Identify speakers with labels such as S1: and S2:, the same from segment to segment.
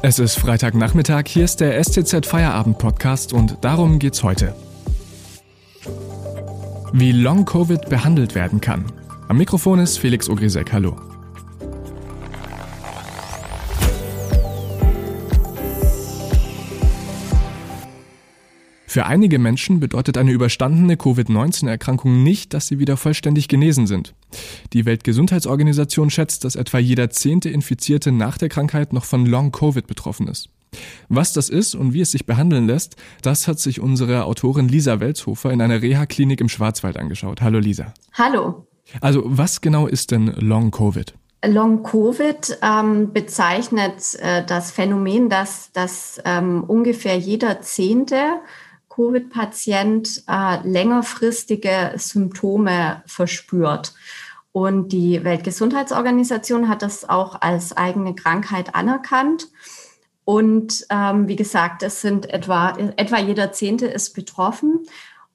S1: Es ist Freitagnachmittag, hier ist der STZ Feierabend Podcast und darum geht's heute. Wie Long Covid behandelt werden kann. Am Mikrofon ist Felix Ogrisek. Hallo. Für einige Menschen bedeutet eine überstandene Covid-19-Erkrankung nicht, dass sie wieder vollständig genesen sind. Die Weltgesundheitsorganisation schätzt, dass etwa jeder zehnte Infizierte nach der Krankheit noch von Long-Covid betroffen ist. Was das ist und wie es sich behandeln lässt, das hat sich unsere Autorin Lisa Welzhofer in einer Reha-Klinik im Schwarzwald angeschaut. Hallo Lisa.
S2: Hallo.
S1: Also was genau ist denn Long-Covid?
S2: Long-Covid ähm, bezeichnet äh, das Phänomen, dass, dass ähm, ungefähr jeder Zehnte Covid-Patient äh, längerfristige Symptome verspürt. Und die Weltgesundheitsorganisation hat das auch als eigene Krankheit anerkannt. Und ähm, wie gesagt, es sind etwa, etwa jeder Zehnte ist betroffen.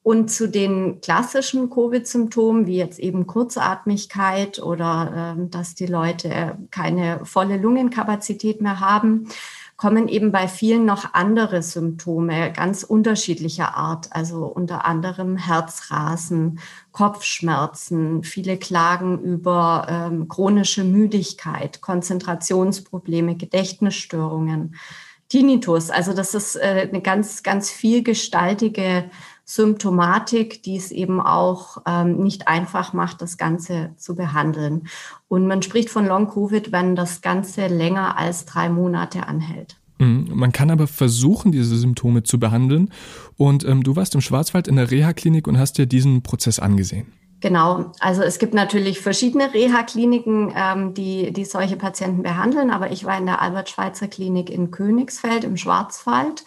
S2: Und zu den klassischen Covid-Symptomen, wie jetzt eben Kurzatmigkeit oder äh, dass die Leute keine volle Lungenkapazität mehr haben, kommen eben bei vielen noch andere Symptome ganz unterschiedlicher Art, also unter anderem Herzrasen, Kopfschmerzen, viele klagen über ähm, chronische Müdigkeit, Konzentrationsprobleme, Gedächtnisstörungen, Tinnitus. Also das ist äh, eine ganz, ganz vielgestaltige Symptomatik, die es eben auch ähm, nicht einfach macht, das Ganze zu behandeln. Und man spricht von Long-Covid, wenn das Ganze länger als drei Monate anhält.
S1: Mhm. Man kann aber versuchen, diese Symptome zu behandeln. Und ähm, du warst im Schwarzwald in der Reha-Klinik und hast dir diesen Prozess angesehen.
S2: Genau, also es gibt natürlich verschiedene Reha-Kliniken, ähm, die, die solche Patienten behandeln, aber ich war in der Albert-Schweitzer-Klinik in Königsfeld im Schwarzwald.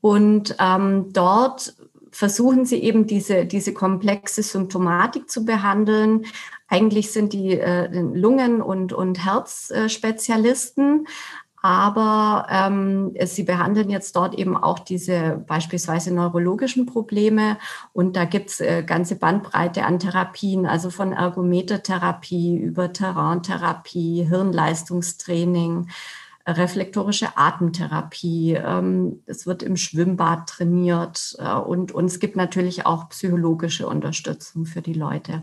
S2: Und ähm, dort versuchen sie eben diese, diese komplexe Symptomatik zu behandeln. Eigentlich sind die äh, Lungen- und, und Herzspezialisten, aber ähm, sie behandeln jetzt dort eben auch diese beispielsweise neurologischen Probleme. Und da gibt's äh, ganze Bandbreite an Therapien, also von Ergometertherapie über Terraintherapie, Hirnleistungstraining, reflektorische Atemtherapie. Ähm, es wird im Schwimmbad trainiert äh, und, und es gibt natürlich auch psychologische Unterstützung für die Leute.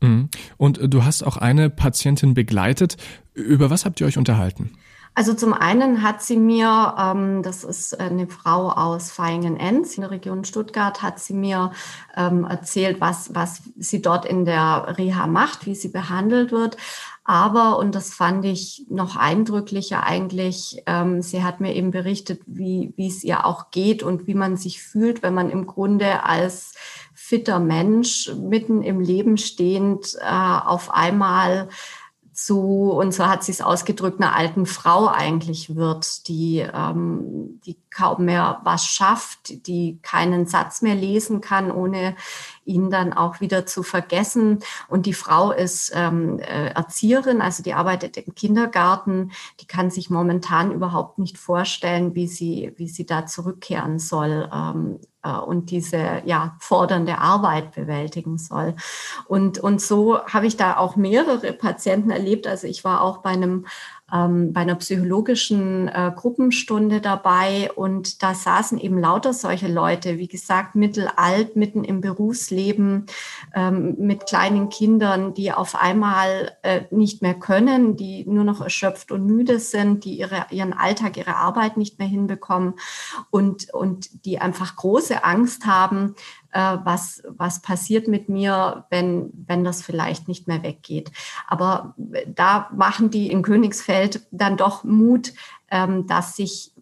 S1: Mhm. Und äh, du hast auch eine Patientin begleitet. Über was habt ihr euch unterhalten?
S2: Also zum einen hat sie mir, ähm, das ist eine Frau aus Vaihingen-Enz in der Region Stuttgart, hat sie mir ähm, erzählt, was, was sie dort in der Reha macht, wie sie behandelt wird. Aber, und das fand ich noch eindrücklicher eigentlich, ähm, sie hat mir eben berichtet, wie, wie es ihr auch geht und wie man sich fühlt, wenn man im Grunde als fitter Mensch mitten im Leben stehend äh, auf einmal zu, und so hat sie es ausgedrückt, einer alten Frau eigentlich wird, die, ähm, die kaum mehr was schafft, die keinen Satz mehr lesen kann, ohne ihn dann auch wieder zu vergessen. Und die Frau ist ähm, äh, Erzieherin, also die arbeitet im Kindergarten. Die kann sich momentan überhaupt nicht vorstellen, wie sie, wie sie da zurückkehren soll. Ähm, äh, und diese ja, fordernde Arbeit bewältigen soll. Und, und so habe ich da auch mehrere Patienten erlebt. Also ich war auch bei einem ähm, bei einer psychologischen äh, Gruppenstunde dabei. Und da saßen eben lauter solche Leute, wie gesagt, mittelalt, mitten im Berufsleben, ähm, mit kleinen Kindern, die auf einmal äh, nicht mehr können, die nur noch erschöpft und müde sind, die ihre, ihren Alltag, ihre Arbeit nicht mehr hinbekommen und, und die einfach große Angst haben, was, was passiert mit mir, wenn, wenn das vielleicht nicht mehr weggeht. Aber da machen die in Königsfeld dann doch Mut, ähm, dass sich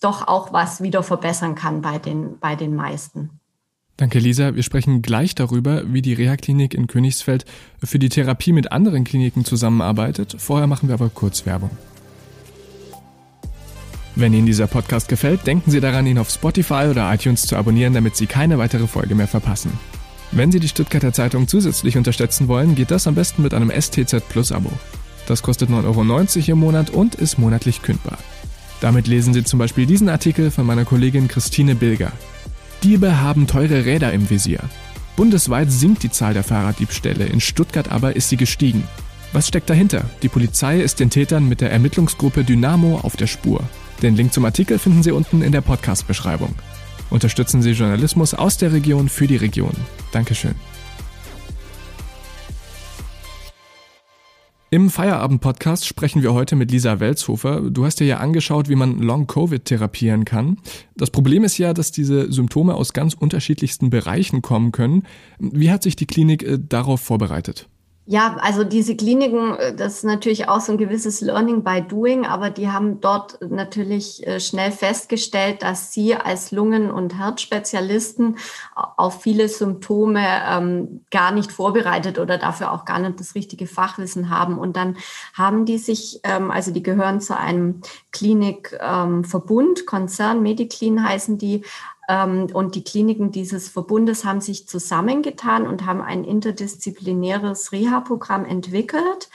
S2: doch auch was wieder verbessern kann bei den, bei den meisten.
S1: Danke, Lisa. Wir sprechen gleich darüber, wie die Reha-Klinik in Königsfeld für die Therapie mit anderen Kliniken zusammenarbeitet. Vorher machen wir aber kurz Werbung. Wenn Ihnen dieser Podcast gefällt, denken Sie daran, ihn auf Spotify oder iTunes zu abonnieren, damit Sie keine weitere Folge mehr verpassen. Wenn Sie die Stuttgarter Zeitung zusätzlich unterstützen wollen, geht das am besten mit einem STZ Plus Abo. Das kostet 9,90 Euro im Monat und ist monatlich kündbar. Damit lesen Sie zum Beispiel diesen Artikel von meiner Kollegin Christine Bilger. Diebe haben teure Räder im Visier. Bundesweit sinkt die Zahl der Fahrraddiebstähle, in Stuttgart aber ist sie gestiegen. Was steckt dahinter? Die Polizei ist den Tätern mit der Ermittlungsgruppe Dynamo auf der Spur. Den Link zum Artikel finden Sie unten in der Podcast-Beschreibung. Unterstützen Sie Journalismus aus der Region für die Region. Dankeschön. Im Feierabend-Podcast sprechen wir heute mit Lisa Welzhofer. Du hast dir ja angeschaut, wie man Long-Covid therapieren kann. Das Problem ist ja, dass diese Symptome aus ganz unterschiedlichsten Bereichen kommen können. Wie hat sich die Klinik äh, darauf vorbereitet?
S2: Ja, also diese Kliniken, äh, das ist natürlich auch so ein gewisses Learning by Doing, aber die haben dort natürlich äh, schnell festgestellt, dass sie als Lungen- und Herzspezialisten auf viele Symptome ähm, gar nicht vorbereitet oder dafür auch gar nicht das richtige Fachwissen haben. Und dann haben die sich, ähm, also die gehören zu einem Klinikverbund, ähm, Konzern, Mediclean heißen die, und die Kliniken dieses Verbundes haben sich zusammengetan und haben ein interdisziplinäres Reha-Programm entwickelt.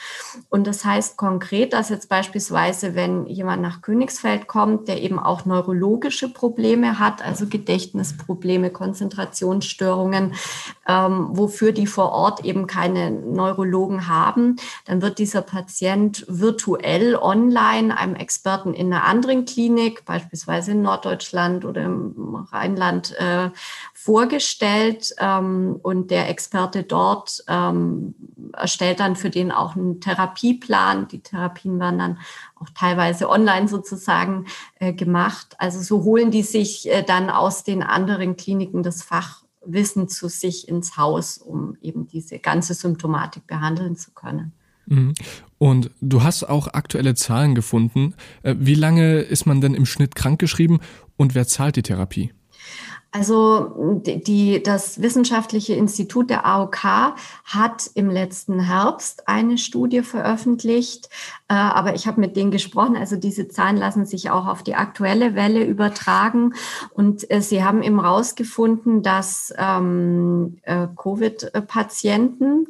S2: Und das heißt konkret, dass jetzt beispielsweise, wenn jemand nach Königsfeld kommt, der eben auch neurologische Probleme hat, also Gedächtnisprobleme, Konzentrationsstörungen, ähm, wofür die vor Ort eben keine Neurologen haben, dann wird dieser Patient virtuell online einem Experten in einer anderen Klinik, beispielsweise in Norddeutschland oder im Rheinland äh, vorgestellt ähm, und der Experte dort ähm, erstellt dann für den auch einen Therapieplan. Die Therapien werden dann auch teilweise online sozusagen äh, gemacht. Also so holen die sich äh, dann aus den anderen Kliniken das Fachwissen zu sich ins Haus, um eben diese ganze Symptomatik behandeln zu können.
S1: Mhm. Und du hast auch aktuelle Zahlen gefunden. Äh, wie lange ist man denn im Schnitt krankgeschrieben und wer zahlt die Therapie?
S2: Also die, das Wissenschaftliche Institut der AOK hat im letzten Herbst eine Studie veröffentlicht, äh, aber ich habe mit denen gesprochen. Also diese Zahlen lassen sich auch auf die aktuelle Welle übertragen und äh, sie haben eben herausgefunden, dass ähm, äh, Covid-Patienten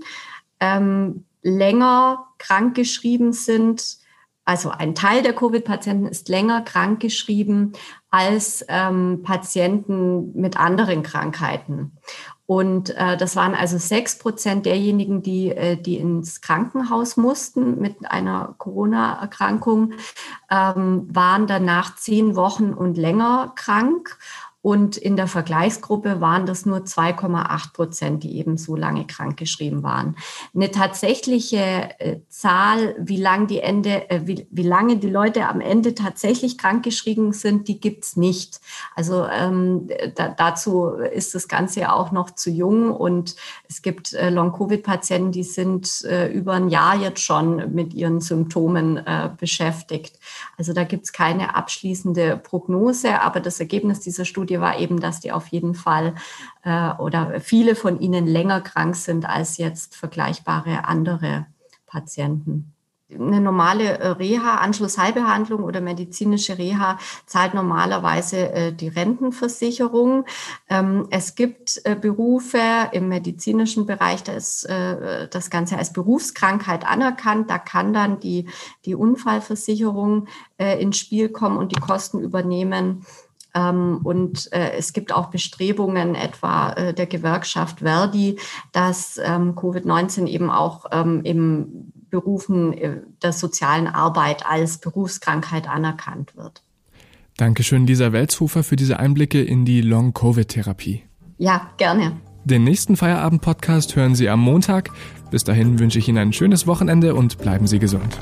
S2: ähm, länger krankgeschrieben sind also ein Teil der Covid-Patienten ist länger krankgeschrieben als ähm, Patienten mit anderen Krankheiten. Und äh, das waren also sechs Prozent derjenigen, die, äh, die ins Krankenhaus mussten mit einer Corona-Erkrankung, ähm, waren danach zehn Wochen und länger krank. Und in der Vergleichsgruppe waren das nur 2,8 Prozent, die eben so lange krankgeschrieben waren. Eine tatsächliche äh, Zahl, wie lange die Ende, äh, wie, wie lange die Leute am Ende tatsächlich krankgeschrieben sind, die gibt's nicht. Also ähm, da, dazu ist das Ganze ja auch noch zu jung und es gibt äh, Long-Covid-Patienten, die sind äh, über ein Jahr jetzt schon mit ihren Symptomen äh, beschäftigt. Also da gibt's keine abschließende Prognose, aber das Ergebnis dieser Studie Studie war eben, dass die auf jeden Fall äh, oder viele von ihnen länger krank sind als jetzt vergleichbare andere Patienten eine normale äh, Reha, Anschlussheilbehandlung oder medizinische Reha zahlt normalerweise äh, die Rentenversicherung. Ähm, es gibt äh, Berufe im medizinischen Bereich, da ist das Ganze als Berufskrankheit anerkannt. Da kann dann die, die Unfallversicherung ins Spiel kommen und die Kosten übernehmen. Ähm, und äh, es gibt auch Bestrebungen etwa äh, der Gewerkschaft Verdi, dass ähm, Covid-19 eben auch ähm, im Berufen äh, der sozialen Arbeit als Berufskrankheit anerkannt wird.
S1: Dankeschön, Lisa Welzhofer, für diese Einblicke in die Long-Covid-Therapie.
S2: Ja, gerne.
S1: Den nächsten Feierabend-Podcast hören Sie am Montag. Bis dahin wünsche ich Ihnen ein schönes Wochenende und bleiben Sie gesund.